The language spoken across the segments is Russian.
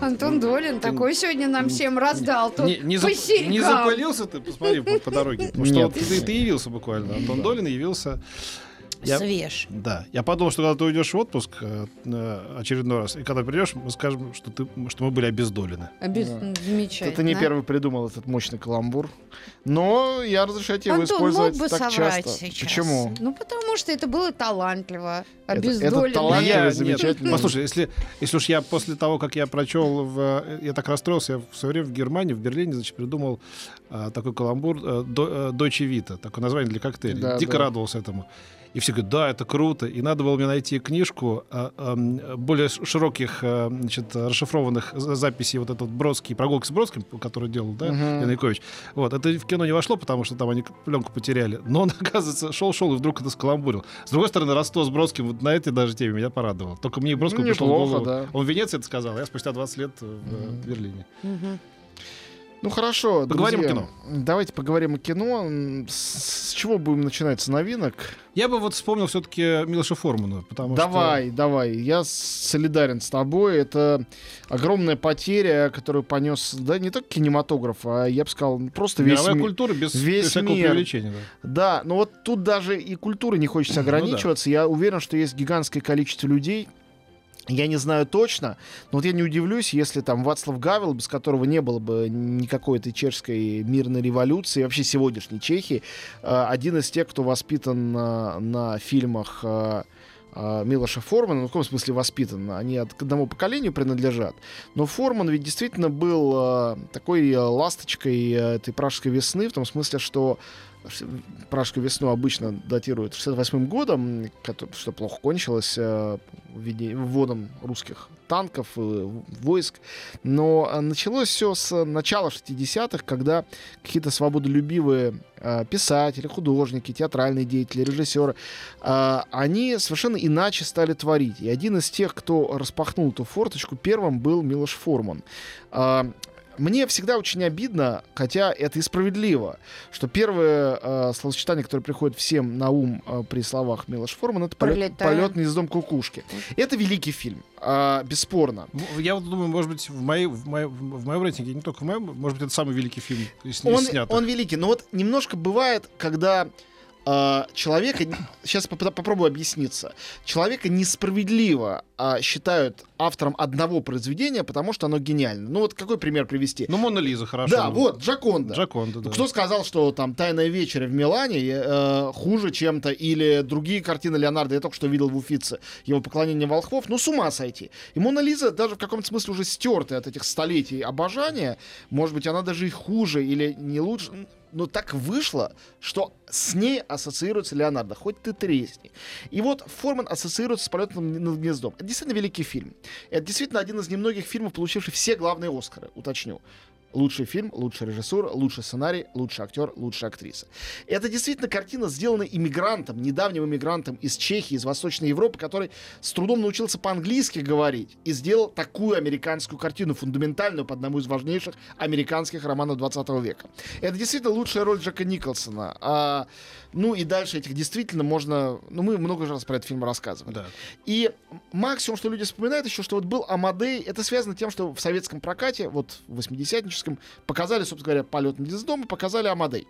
Антон Долин такой сегодня нам всем раздал. Тут Не, не, зап- запылился ты, посмотри по, по дороге. Потому что Нет. вот ты, ты явился буквально. Антон Долин явился. Я- Свеж. Да. Я подумал, что когда ты уйдешь в отпуск э, э, очередной раз, и когда придешь, мы скажем, что, ты, что мы были обездолены. Обез- Да. Замечательно. Это ты не первый придумал этот мощный каламбур. Но я разрешаю тебе его использовать мог бы так соврать часто. сейчас. Почему? Ну, потому что это было талантливо. Это- это Обездоленно. талантливо, Я- нет, замечательно. Послушай, если, если уж я после того, как я прочел, в, э, я так расстроился, я в свое время в Германии, в Берлине, значит, придумал а, такой каламбур э, до- э, Deutsche Vita, такое название для коктейлей. Да, Дико да. радовался этому. И все говорят, да, это круто. И надо было мне найти книжку а, более широких, а, значит, расшифрованных за- записей вот этот Бродский, прогулки с Бродским, который делал, да, Мгм. Яныкович. Вот, это в кино не вошло, потому что там они пленку потеряли. Но он, оказывается, шел-шел и вдруг это скаламбурил. С другой стороны, родство с Бродским вот на этой даже теме меня порадовало. Только мне Бродскому Ну, пришло в голову. да. Он в Венеции это сказал, а я спустя 20 лет в э, Берлине. Мгм. Ну хорошо, Поговорим друзья, о кино. Давайте поговорим о кино. С, с чего будем начинать? С новинок? Я бы вот вспомнил все-таки Милоша Формана, потому давай, давай. Я с- солидарен с тобой. Это огромная потеря, которую понес, да, не только кинематограф, а я бы сказал, просто что весь мировая ми- культура без, весь без всякого мир. Да. Да, но вот тут даже и культуры не хочется Ну да. ограничиваться. Я уверен, что есть гигантское количество людей, я не знаю точно, но вот я не удивлюсь, если там Вацлав Гавел, без которого не было бы никакой этой чешской мирной революции, вообще сегодняшней Чехии, э, один из тех, кто воспитан на, на фильмах э, э, Милоша Формана, ну, в каком смысле воспитан, они от, к одному поколению принадлежат, но Форман ведь действительно был э, такой э, ласточкой э, этой пражской весны, в том смысле, что Пражскую весну обычно датируют 68 годом, что плохо кончилось э, вводом русских танков, войск. Но э, началось все с начала 60-х, когда какие-то свободолюбивые э, писатели, художники, театральные деятели, режиссеры, они совершенно иначе стали творить. И один из тех, кто распахнул эту форточку, первым был Милош Форман. Мне всегда очень обидно, хотя это и справедливо, что первое э, словосочетание, которое приходит всем на ум э, при словах Милош Форман, это полет, полет гнездом кукушки. Это великий фильм, а, бесспорно. М, Я вот думаю, может быть, в, моей, в, моей, в моем рейтинге, не только в моем, может быть, это самый великий фильм из Он, снятых. он великий, но вот немножко бывает, когда э, человека, сейчас попробую объясниться, человека несправедливо а, считают автором одного произведения, потому что оно гениально. Ну вот какой пример привести? Ну, Мона Лиза, хорошо. да, вот, Джаконда. Джаконда, да. Кто сказал, что там «Тайная вечеря» в Милане э, хуже чем-то, или другие картины Леонардо, я только что видел в Уфице, его «Поклонение волхвов», ну, с ума сойти. И «Мона Лиза» даже в каком-то смысле уже стертая от этих столетий обожания, может быть, она даже и хуже или не лучше, но так вышло, что с ней ассоциируется Леонардо, хоть ты тресни. И вот Форман ассоциируется с полетом над гнездом. Это действительно великий фильм. Это действительно один из немногих фильмов, получивших все главные Оскары, уточню. Лучший фильм, лучший режиссер, лучший сценарий, лучший актер, лучшая актриса. Это действительно картина, сделана иммигрантом, недавним иммигрантом из Чехии, из Восточной Европы, который с трудом научился по-английски говорить и сделал такую американскую картину, фундаментальную по одному из важнейших американских романов 20 века. Это действительно лучшая роль Джека Николсона. Ну и дальше этих действительно можно... Ну мы много раз про этот фильм рассказывали. Да. И максимум, что люди вспоминают еще, что вот был Амадей, это связано с тем, что в советском прокате, вот в 80-ническом, показали, собственно говоря, полет гнездом и показали Амадей.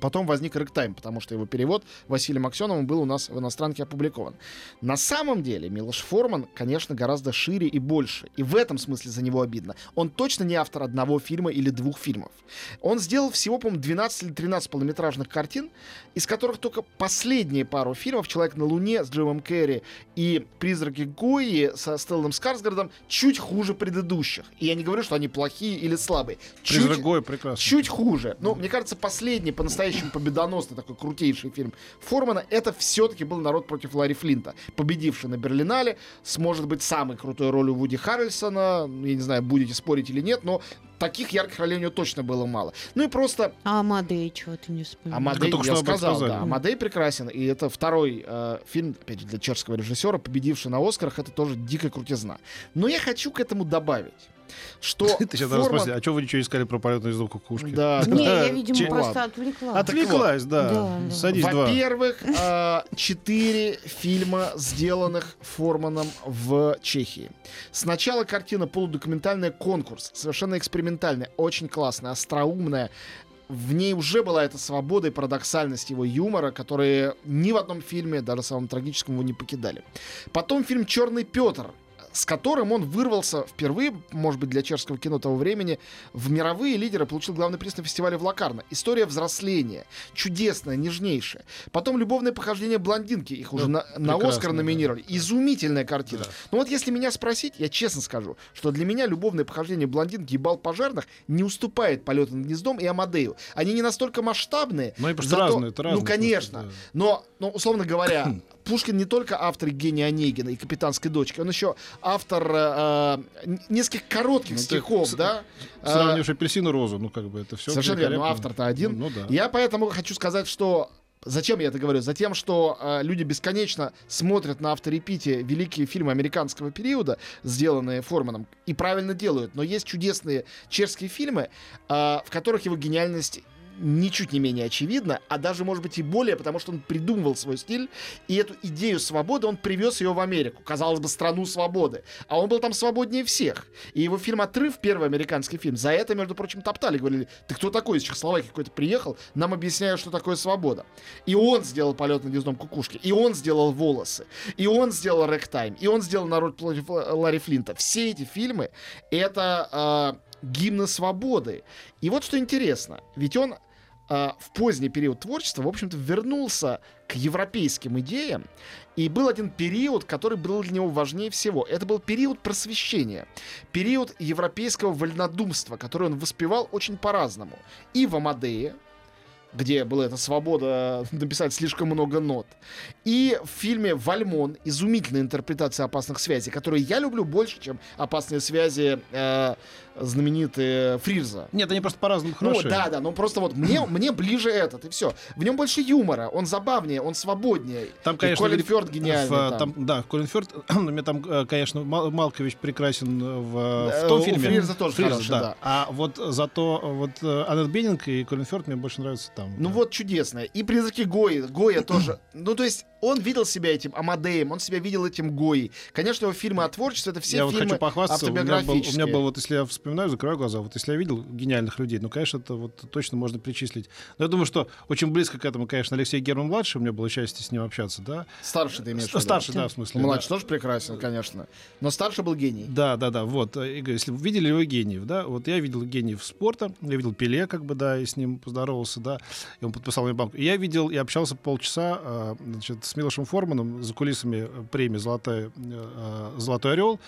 Потом возник Рэктайм, потому что его перевод Василием Аксеновым был у нас в иностранке опубликован. На самом деле Милош Форман, конечно, гораздо шире и больше. И в этом смысле за него обидно. Он точно не автор одного фильма или двух фильмов. Он сделал всего, по-моему, 12 или 13 полнометражных картин, из которых только последние пару фильмов «Человек на Луне» с Джимом Керри и «Призраки Гои» со Стеллом Скарсгардом чуть хуже предыдущих. И я не говорю, что они плохие или слабые. Чуть, Призрак Гоя прекрасно. чуть хуже. Но мне кажется, последний по-настоящему по-настоящему победоносный, такой крутейший фильм Формана, это все-таки был «Народ против Ларри Флинта», победивший на Берлинале, с, может быть, самой крутой ролью Вуди Харрельсона, я не знаю, будете спорить или нет, но таких ярких ролей у него точно было мало. Ну и просто А Амадей чего ты не вспомнил? Амадей, только я этом сказал, да, Амадей прекрасен, и это второй э, фильм, опять же, для чешского режиссера, победивший на Оскарах, это тоже дикая крутизна. Но я хочу к этому добавить, что Ты сейчас даже Форман- спросил, а что вы ничего не сказали про полет на езду кукушки? Да, Не, я, видимо, Че- просто ладно. отвлекла. А так Отвлеклась, да. Да, да. Садись, два. Во-первых, э, четыре фильма, сделанных Форманом в Чехии. Сначала картина полудокументальная «Конкурс», совершенно экспериментальная, очень классная, остроумная. В ней уже была эта свобода и парадоксальность его юмора, которые ни в одном фильме, даже самом трагическом, его не покидали. Потом фильм «Черный Петр», с которым он вырвался впервые, может быть, для чешского кино того времени, в мировые лидеры, получил главный приз на фестивале в Лакарно. История взросления. Чудесная, нежнейшая. Потом «Любовное похождение блондинки». Их уже Ну, на, на Оскар да. номинировали. Изумительная картина. Да. Ну вот если меня спросить, я честно скажу, что для меня «Любовное похождение блондинки» и «Бал пожарных» не уступает «Полету над гнездом» и «Амадею». Они не настолько масштабные. Ну, и просто зато- разные, это разные Ну, конечно. да. Но, ну, условно говоря, Пушкин не только автор гения Онегина и «Капитанской дочки», он еще автор э, э, нескольких коротких Ну, ты стихов, с- да? Э, Сравниваешь апельсин и розу, ну как бы это все. Совершенно верно, но автор-то один. Ну, ну да. Я поэтому хочу сказать, что Зачем я это говорю? Затем, что э, люди бесконечно смотрят на авторепите великие фильмы американского периода, сделанные Форманом, и правильно делают. Но есть чудесные чешские фильмы, э, в которых его гениальность ничуть не менее очевидна, а даже, может быть, и более, потому что он придумывал свой стиль, и эту идею свободы он привез ее в Америку, казалось бы, страну свободы. А он был там свободнее всех. И его фильм «Отрыв», первый американский фильм, за это, между прочим, топтали, говорили, ты кто такой из Чехословакии какой-то приехал, нам объясняют, что такое свобода. И он сделал «Полет над гнездом кукушки», и он сделал «Волосы», и он сделал «Рэктайм», и он сделал «Народ Ла- Ларри Флинта». Все эти фильмы — это э, гимны свободы. И вот что интересно, ведь он а, в поздний период творчества, в общем-то, вернулся к европейским идеям. И был один период, который был для него важнее всего. Это был период просвещения, период европейского вольнодумства, который он воспевал очень по-разному. И в Амадее, где была эта свобода написать слишком много нот. И в фильме «Вальмон» изумительная интерпретация опасных связей, которые я люблю больше, чем опасные связи э, знаменитые Фрирза. Нет, они просто по-разному Ну хороши. да, да, ну просто вот мне, мне ближе этот, и все. В нем больше юмора, он забавнее, он свободнее. Там, И конечно, Колин велик- Фёрд гениальный в, там. там. Да, Колин Фёрд, ну, мне там, э, конечно, Мал- Малкович прекрасен в, Э, в том у фильме. Фрирза тоже Фрирза, хороший, да. А вот зато вот э, Аннет Беннинг и Колин Фёрд мне больше нравятся там. Ну да. вот чудесно. И призраки Гои. Гоя тоже. Ну то есть он видел себя этим Амадеем, он себя видел этим Гоей. Конечно, его фильмы о творчестве, это все я вот фильмы хочу похвастаться, у меня, был, у автобиографические. меня был, вот если я вспоминаю, закрываю глаза, вот если я видел гениальных людей, ну, конечно, это вот точно можно причислить. Но я думаю, что очень близко к этому, конечно, Алексей Герман-младший, у меня было счастье с ним общаться, да. Старший ты имеешь в виду? Старший, да, в смысле. да. Младший тоже прекрасен, конечно. Но старший был гений. Да, да, да, вот. Игорь, если вы видели его гениев, да, вот я видел гениев спорта, я видел Пеле, как бы, да, и с ним поздоровался, да, и он подписал мне банку. И я видел, и общался полчаса, э, значит, с Милошем Форманом за кулисами премии «Золотая, э, «Золотой орел».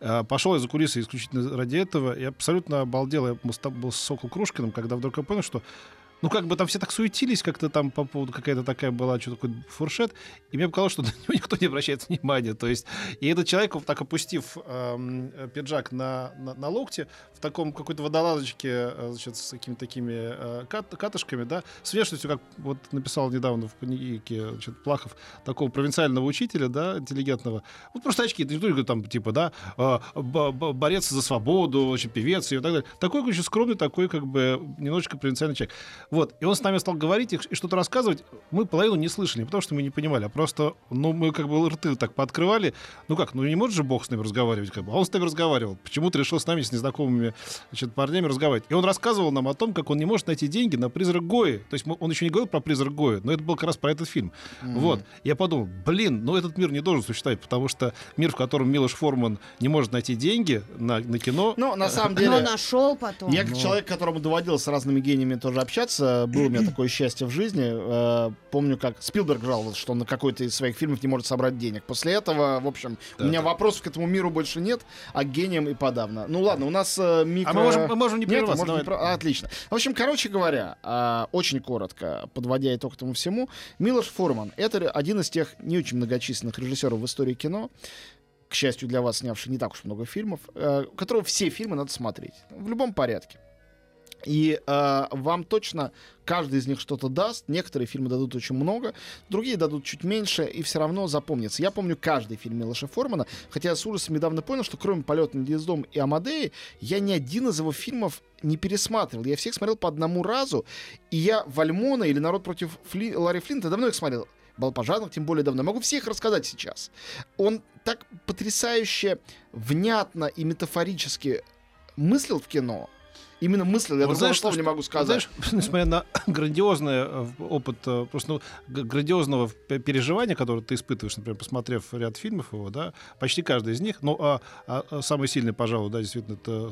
Э, Пошел я за кулисы исключительно ради этого, и абсолютно обалдел. Я был с Сокол Крушкиным, когда вдруг я понял, что ну, как бы там все так суетились, как-то там по поводу какая-то такая была, что такое фуршет, и мне показалось, что на него никто не обращает внимания. То есть, и этот человек, так опустив эм, э, пиджак на, на, на локте, в таком какой-то водолазочке, э, значит, с какими-то такими э, кат- катышками, да, с внешностью, как вот написал недавно в панике значит, Плахов, такого провинциального учителя, да, интеллигентного. Вот просто очки, никто не говорит там, типа, да, э, б- б- борец за свободу, значит, певец и так далее. Такой, очень скромный, такой, как бы, немножечко провинциальный человек. Вот, и он с нами стал говорить и, и что-то рассказывать. Мы половину не слышали, не потому что мы не понимали, а просто, ну, мы как бы рты так пооткрывали. Ну как, ну не может же Бог с нами разговаривать, как бы. А он с нами разговаривал. Почему-то решил с нами, с незнакомыми значит, парнями разговаривать. И он рассказывал нам о том, как он не может найти деньги на призрак Гои. То есть мы- он еще не говорил про призрак Гои, но это был как раз про этот фильм. Вот. Я подумал, блин, ну этот мир не должен существовать, потому что мир, в котором Милош Форман не может найти деньги на, на кино, Ну, на самом Но деле... нашел потом. Я как человек, которому доводилось с разными гениями тоже общаться, сниматься. Было у меня такое счастье в жизни. Э, помню, как Спилберг жаловался, что он на какой-то из своих фильмов не может собрать денег. После этого, в общем, Да, у меня да. вопросов к этому миру больше нет, а к гениям и подавно. Ну ладно, у нас э, микро... А мы можем, мы можем не Нет, прерываться. можно не про- а, Отлично. В общем, короче говоря, а, очень коротко, подводя итог этому всему, Милош Форман — это один из тех не очень многочисленных режиссеров в истории кино, к счастью для вас, снявший не так уж много фильмов, э, у которого все фильмы надо смотреть в любом порядке. И э, вам точно каждый из них что-то даст. Некоторые фильмы дадут очень много, другие дадут чуть меньше, и все равно запомнится. Я помню каждый фильм Милоша Формана, хотя я с ужасом недавно понял, что кроме «Полет над гнездом» и «Амадеи», я ни один из его фильмов не пересматривал. Я всех смотрел по одному разу, и я «Вальмона» или «Народ против Фли... Ларри Флинта» давно их смотрел. Балпожарных, тем более давно. Могу всех рассказать сейчас. Он так потрясающе внятно и метафорически мыслил в кино. Именно мыслил, я Вот знаешь, слова что- не могу сказать. Знаешь, несмотря на грандиозный э, опыт, э, просто ну, грандиозного переживания, которое ты испытываешь, например, посмотрев ряд фильмов его, да, почти каждый из них, ну, а, а- а самый сильный, пожалуй, да, действительно, это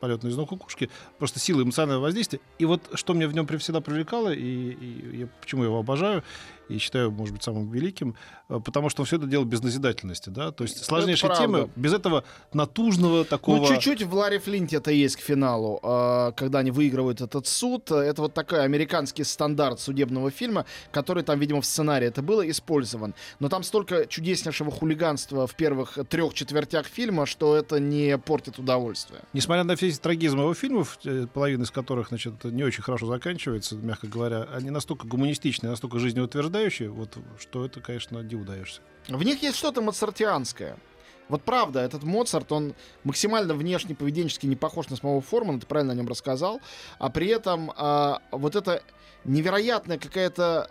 полет на кукушки, просто сила эмоционального воздействия. И вот что меня в нем всегда привлекало, и, и я, почему я его обожаю, и считаю, может быть, самым великим, э, потому что он все это делал без назидательности, да, то есть сложнейшие темы, без этого натужного такого... Ну, чуть-чуть в Ларри Флинте это есть к финалу, э, когда они выигрывают этот суд. Это вот такой американский стандарт судебного фильма, который там, видимо, в сценарии это было использован. Но там столько чудеснейшего хулиганства в первых трех четвертях фильма, что это не портит удовольствие. Несмотря на весь трагизм его фильмов, э, половина из которых, значит, не очень хорошо заканчивается, мягко говоря, они настолько гуманистичные, настолько жизнеутверждающие, вот, что это, конечно, диву даешься. В них есть что-то моцартианское. Вот правда, этот Моцарт, он максимально внешне поведенчески не похож на самого Формана, ты правильно о нем рассказал, а при этом а, вот эта невероятная какая-то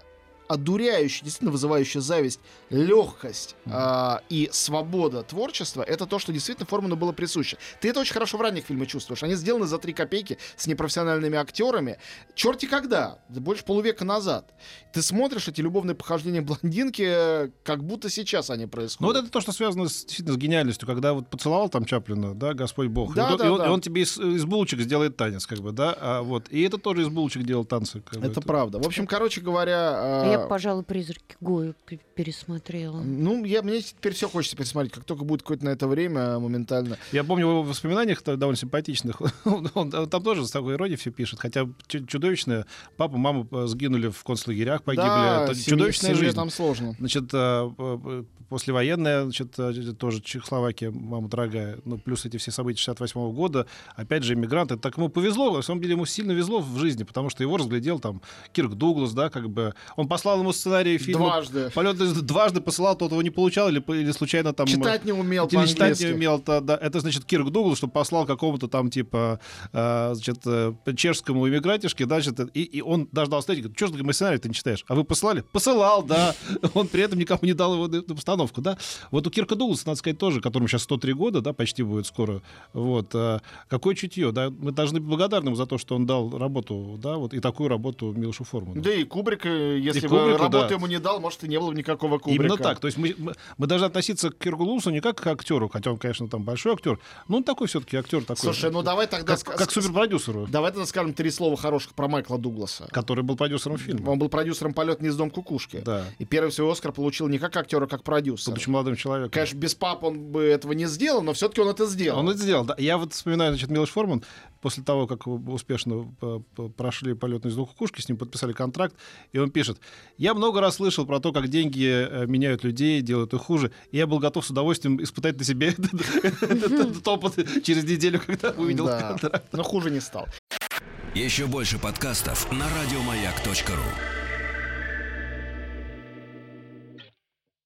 одуряющая, действительно вызывающая зависть, легкость а, и свобода творчества, это то, что действительно Форману было присуще. Ты это очень хорошо в ранних фильмах чувствуешь. Они сделаны за три копейки с непрофессиональными актерами. Черти когда? Да Больше полувека назад. Ты смотришь эти любовные похождения блондинки, э, как будто сейчас они происходят. Ну, вот это то, что связано с, действительно с гениальностью, когда вот поцеловал там Чаплина, да, Господь Бог, Да, и, да, и он, да. и он тебе из, из булочек сделает танец, как бы, да, а, вот, и это тоже из булочек делал танцы. Как бы, Это правда. В общем, короче говоря... Э, Я, пожалуй, призраки Гоя п- пересмотрела. Ну, я, мне теперь все хочется пересмотреть. Как только будет какое-то на это время, моментально. Я помню в его воспоминаниях довольно симпатичных. Он, он там тоже с такой иронией все пишет. Хотя чу- чудовищное. Папа, мама э, сгинули в концлагерях, погибли. да, Это семье- чудовищная семье жизнь. там сложно. Значит, э, э, послевоенная, значит, тоже Чехословакия, мама дорогая, ну, плюс эти все события 68 года, опять же, иммигранты. Так ему повезло, на самом деле ему сильно везло в жизни, потому что его разглядел там Кирк Дуглас, да, как бы. Он послал ему сценарий фильма. Дважды. Полет дважды посылал, тот его не получал, или, или случайно там... Читать не умел Или читать не умел, то, да. Это значит Кирк Дуглас, что послал какому-то там типа э, значит, э, чешскому иммигрантишке, да, значит, и, и он дождался, говорит, что ж ты мой сценарий ты не читаешь? А вы посылали? Посылал, да. Он при этом никому не дал его на на постановку, да. Вот у Кирка Дугласа, надо сказать, тоже, которому сейчас 103 года, да, почти будет скоро, вот, э, какое чутье, да, мы должны быть благодарны ему за то, что он дал работу, да, вот, и такую работу Милошу Форману. Да и Кубрик, э, если И бы Кубрику, работу да. ему не дал, может, и не было бы никакого Кубрика. Именно так. То есть мы, мы, мы должны относиться к Кирку Дугласу не как к актеру, хотя он, конечно, там большой актер, но он такой все-таки актер такой. Слушай, ну давай тогда... как, как с- суперпродюсеру, Давай тогда скажем три слова хороших про Майкла Дугласа. который был продюсером фильма. Он был продюсером «Полет не из дом кукушки». Да. И первый свой Оскар получил не как актер, а как продюсер. Будучи молодым человеком. Конечно, без пап он бы этого не сделал, но все-таки он это сделал. Он это сделал. Да. Я вот вспоминаю, значит, Милош Форман, после того, как успешно п- прошли полет на изнух кукушки, с ним подписали контракт, и он пишет, я много раз слышал про то, как деньги э, меняют людей, делают их хуже, и я был готов с удовольствием испытать на себе этот опыт через неделю, когда увидел контракт. Но хуже не стал. Еще больше подкастов на радиомаяк.ру.